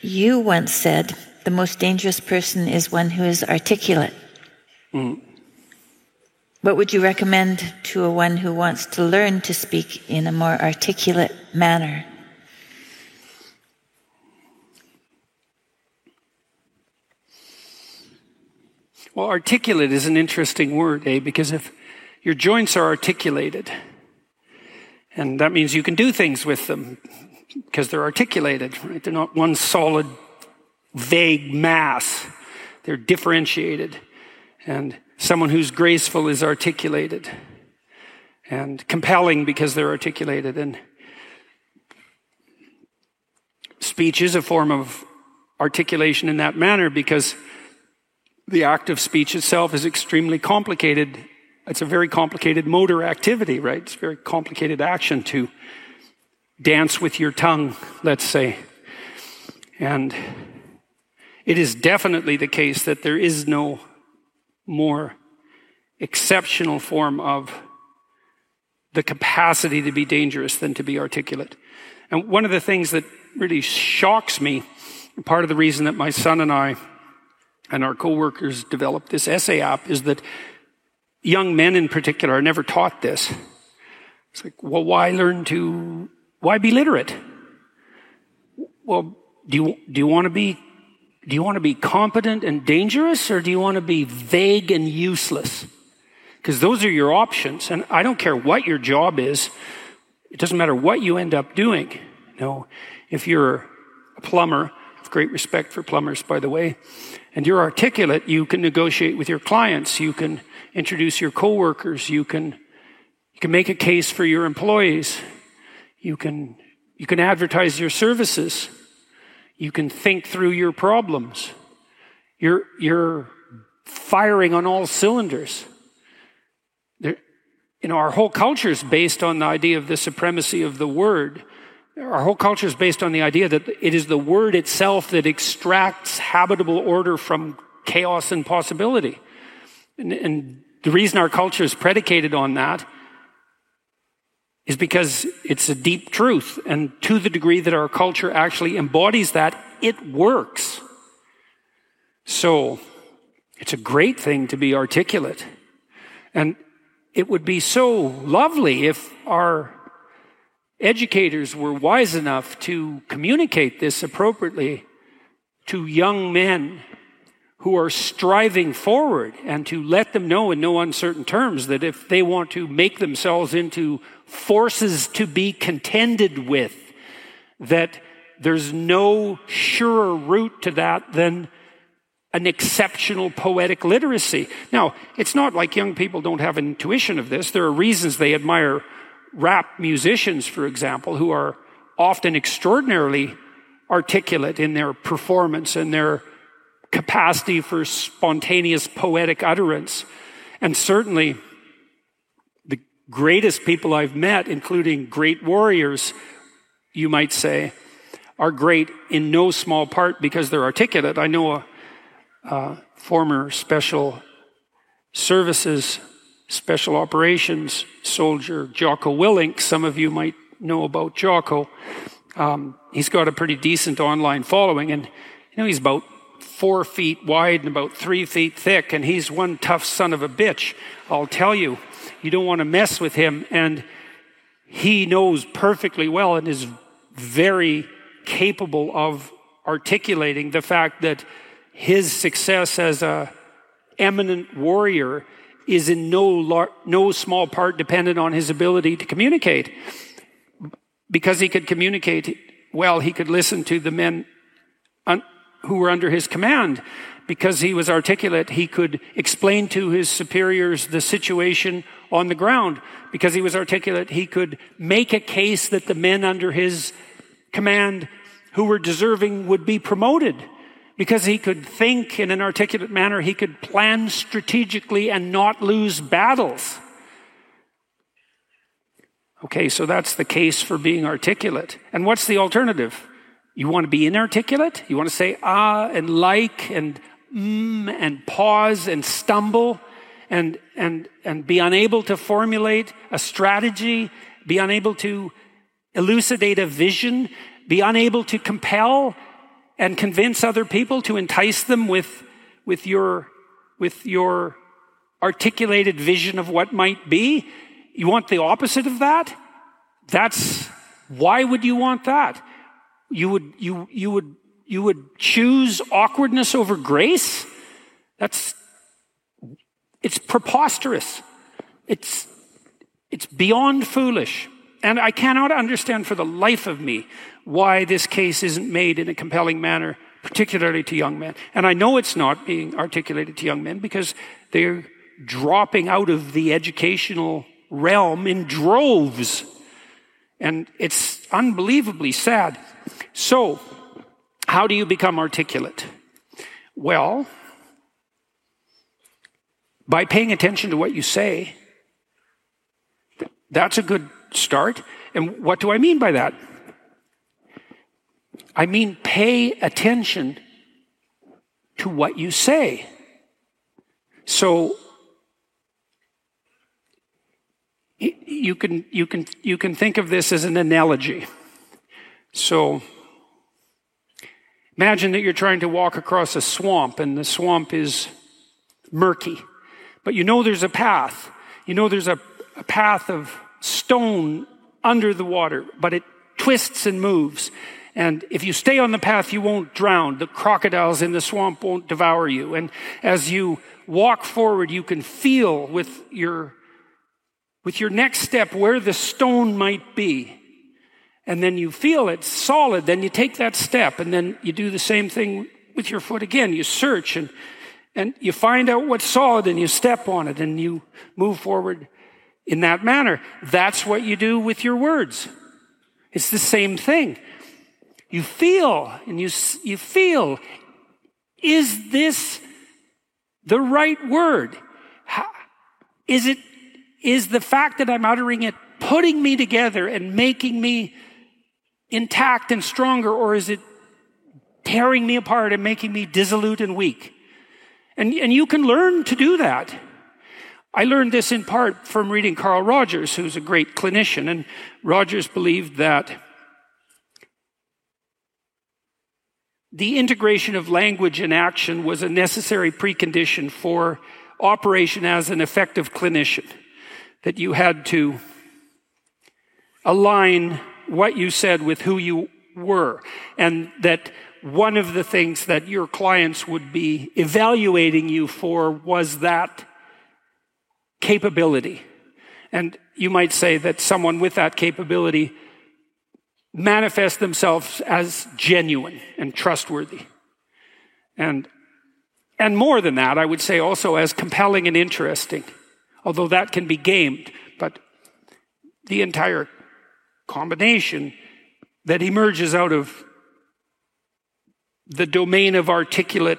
You once said the most dangerous person is one who is articulate. Mm. What would you recommend to a one who wants to learn to speak in a more articulate manner? Well, articulate is an interesting word, eh? Because if your joints are articulated, and that means you can do things with them because they're articulated, right? They're not one solid, vague mass. They're differentiated. And someone who's graceful is articulated and compelling because they're articulated. And speech is a form of articulation in that manner because the act of speech itself is extremely complicated. It's a very complicated motor activity, right? It's a very complicated action to dance with your tongue, let's say. And it is definitely the case that there is no more exceptional form of the capacity to be dangerous than to be articulate. And one of the things that really shocks me, part of the reason that my son and I and our co-workers developed this essay app is that young men in particular are never taught this. It's like, well, why learn to, why be literate? Well, do you, do you want to be, do you want to be competent and dangerous or do you want to be vague and useless? Because those are your options. And I don't care what your job is. It doesn't matter what you end up doing. Know, if you're a plumber, I have great respect for plumbers, by the way, and you're articulate, you can negotiate with your clients, you can introduce your coworkers, you can, you can make a case for your employees, you can, you can advertise your services, you can think through your problems. You're, you're firing on all cylinders. There, you know, our whole culture is based on the idea of the supremacy of the word. Our whole culture is based on the idea that it is the word itself that extracts habitable order from chaos and possibility. And, and the reason our culture is predicated on that is because it's a deep truth. And to the degree that our culture actually embodies that, it works. So it's a great thing to be articulate. And it would be so lovely if our educators were wise enough to communicate this appropriately to young men who are striving forward and to let them know in no uncertain terms that if they want to make themselves into forces to be contended with, that there's no surer route to that than an exceptional poetic literacy. Now, it's not like young people don't have an intuition of this. There are reasons they admire rap musicians, for example, who are often extraordinarily articulate in their performance and their capacity for spontaneous poetic utterance. And certainly, the greatest people I've met, including great warriors, you might say, are great in no small part because they're articulate. I know a, a former special services special operations soldier, Jocko Willink. Some of you might know about Jocko. Um, he's got a pretty decent online following, and you know he's about four feet wide and about three feet thick, and he's one tough son of a bitch. I'll tell you, you don't want to mess with him, and he knows perfectly well and is very capable of articulating the fact that his success as a eminent warrior is in no, lar- no small part dependent on his ability to communicate. Because he could communicate well, he could listen to the men who were under his command. Because he was articulate, he could explain to his superiors the situation on the ground. Because he was articulate, he could make a case that the men under his command who were deserving would be promoted because he could think in an articulate manner, he could plan strategically and not lose battles. Okay, so that's the case for being articulate. And what's the alternative? You want to be inarticulate? You want to say ah and like and mm and pause and stumble and, and, and be unable to formulate a strategy, be unable to elucidate a vision, be unable to compel and convince other people to entice them with, with your, with your articulated vision of what might be? You want the opposite of that? That's, why would you want that? You would, you, you would, you would choose awkwardness over grace? That's, it's preposterous. It's, it's beyond foolish. And I cannot understand for the life of me why this case isn't made in a compelling manner, particularly to young men. And I know it's not being articulated to young men because they're dropping out of the educational realm in droves. And it's unbelievably sad. So, how do you become articulate? Well, by paying attention to what you say. That's a good start. And what do I mean by that? I mean, pay attention to what you say. So, you can, you can, you can think of this as an analogy. So, imagine that you're trying to walk across a swamp and the swamp is murky. But you know there's a path. You know there's a, a path of stone under the water, but it twists and moves. And if you stay on the path, you won't drown. The crocodiles in the swamp won't devour you. And as you walk forward, you can feel with your, with your next step where the stone might be. And then you feel it's solid. Then you take that step and then you do the same thing with your foot again. You search and and you find out what's solid and you step on it and you move forward in that manner. That's what you do with your words. It's the same thing. You feel and you, you feel, is this the right word? Is it, is the fact that I'm uttering it putting me together and making me intact and stronger, or is it tearing me apart and making me dissolute and weak? And, and you can learn to do that. I learned this in part from reading Carl Rogers, who's a great clinician. And Rogers believed that the integration of language and action was a necessary precondition for operation as an effective clinician. That you had to align what you said with who you were. And that one of the things that your clients would be evaluating you for was that capability. And you might say that someone with that capability manifests themselves as genuine and trustworthy. And, and more than that, I would say also as compelling and interesting, although that can be gamed, but the entire combination that emerges out of the domain of articulate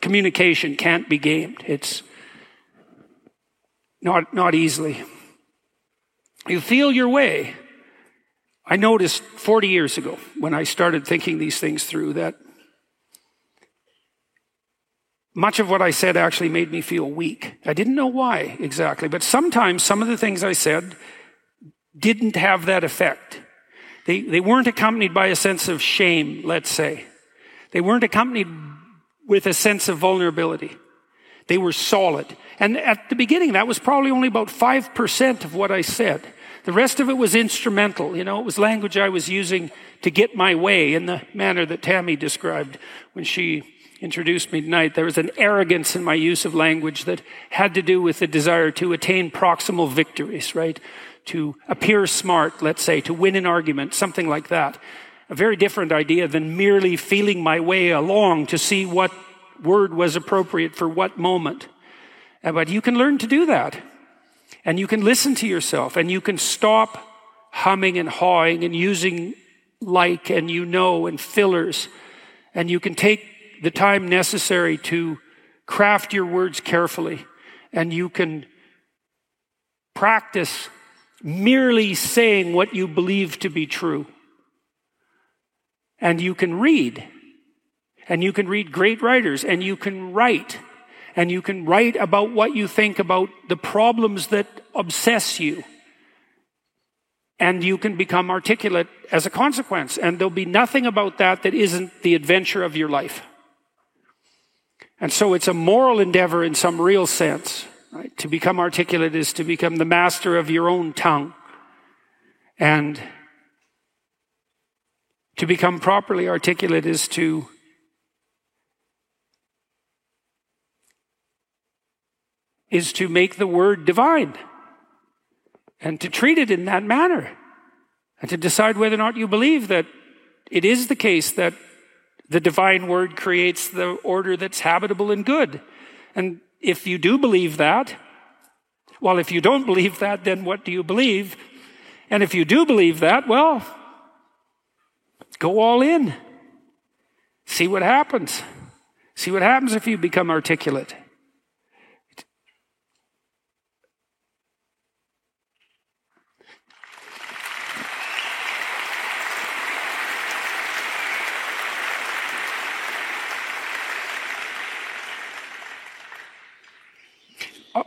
communication can't be gamed. It's not, not easily. You feel your way. I noticed 40 years ago when I started thinking these things through that much of what I said actually made me feel weak. I didn't know why exactly, but sometimes some of the things I said didn't have that effect. They, they weren't accompanied by a sense of shame, let's say. They weren't accompanied with a sense of vulnerability. They were solid. And at the beginning, that was probably only about 5% of what I said. The rest of it was instrumental. You know, it was language I was using to get my way in the manner that Tammy described when she introduced me tonight. There was an arrogance in my use of language that had to do with the desire to attain proximal victories, right? To appear smart, let's say, to win an argument, something like that a very different idea than merely feeling my way along to see what word was appropriate for what moment. Uh, but you can learn to do that. And you can listen to yourself and you can stop humming and hawing and using like and you know and fillers. And you can take the time necessary to craft your words carefully. And you can practice merely saying what you believe to be true and you can read. And you can read great writers and you can write. And you can write about what you think about the problems that obsess you. And you can become articulate as a consequence. And there'll be nothing about that that isn't the adventure of your life. And so it's a moral endeavor in some real sense. Right? To become articulate is to become the master of your own tongue. And to become properly articulate is to is to make the word divine and to treat it in that manner and to decide whether or not you believe that it is the case that the divine word creates the order that's habitable and good. And if you do believe that, well, if you don't believe that, then what do you believe? And if you do believe that, well, go all in. See what happens. See what happens if you become articulate.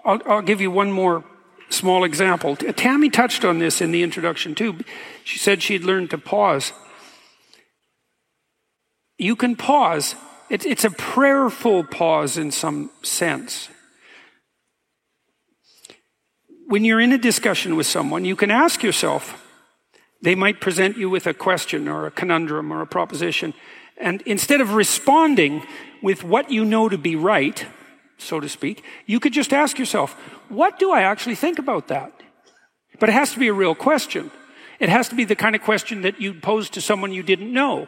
I'll, I'll, give you one more small example. Tammy touched on this in the introduction too. She said she'd learned to pause. You can pause. It, it's a prayerful pause in some sense. When you're in a discussion with someone, you can ask yourself, they might present you with a question or a conundrum or a proposition. And instead of responding with what you know to be right, so to speak, you could just ask yourself, what do I actually think about that? But it has to be a real question. It has to be the kind of question that you'd pose to someone you didn't know.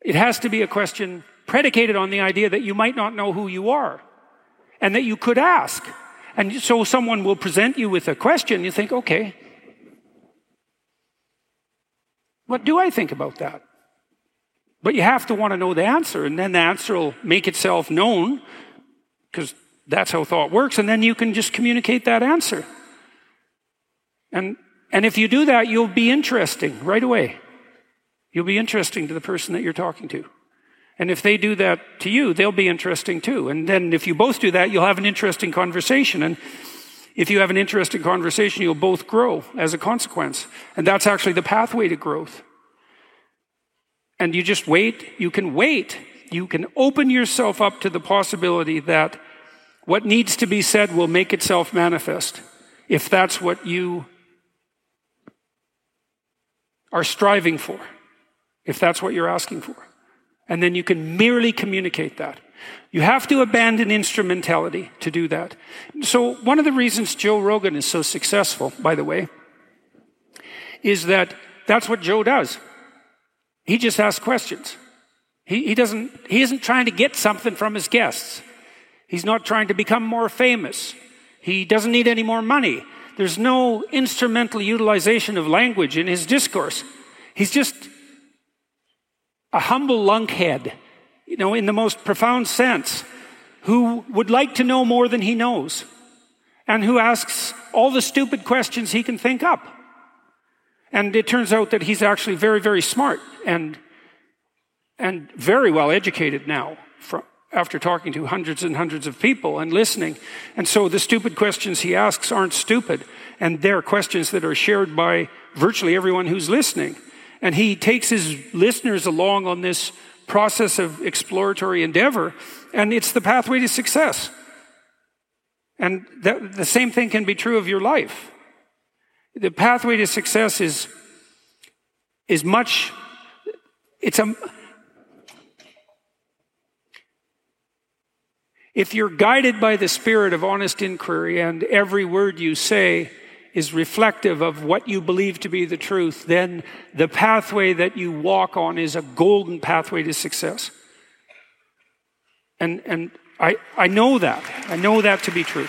It has to be a question predicated on the idea that you might not know who you are and that you could ask. And so someone will present you with a question. You think, okay, what do I think about that? But you have to want to know the answer, and then the answer will make itself known because that's how thought works. And then you can just communicate that answer. And, and if you do that, you'll be interesting right away. You'll be interesting to the person that you're talking to. And if they do that to you, they'll be interesting too. And then if you both do that, you'll have an interesting conversation. And if you have an interesting conversation, you'll both grow as a consequence. And that's actually the pathway to growth. And you just wait. You can wait. You can open yourself up to the possibility that what needs to be said will make itself manifest if that's what you are striving for, if that's what you're asking for. And then you can merely communicate that. You have to abandon instrumentality to do that. So, one of the reasons Joe Rogan is so successful, by the way, is that that's what Joe does. He just asks questions. He, he doesn't, he isn't trying to get something from his guests. He's not trying to become more famous. He doesn't need any more money. There's no instrumental utilization of language in his discourse. He's just a humble lunkhead, you know, in the most profound sense, who would like to know more than he knows and who asks all the stupid questions he can think up. And it turns out that he's actually very, very smart and, and very well educated now from, after talking to hundreds and hundreds of people and listening. And so the stupid questions he asks aren't stupid. And they're questions that are shared by virtually everyone who's listening. And he takes his listeners along on this process of exploratory endeavor. And it's the pathway to success. And that, the same thing can be true of your life. The pathway to success is, is much, it's a, If you're guided by the spirit of honest inquiry and every word you say is reflective of what you believe to be the truth, then the pathway that you walk on is a golden pathway to success. And, and I, I know that. I know that to be true.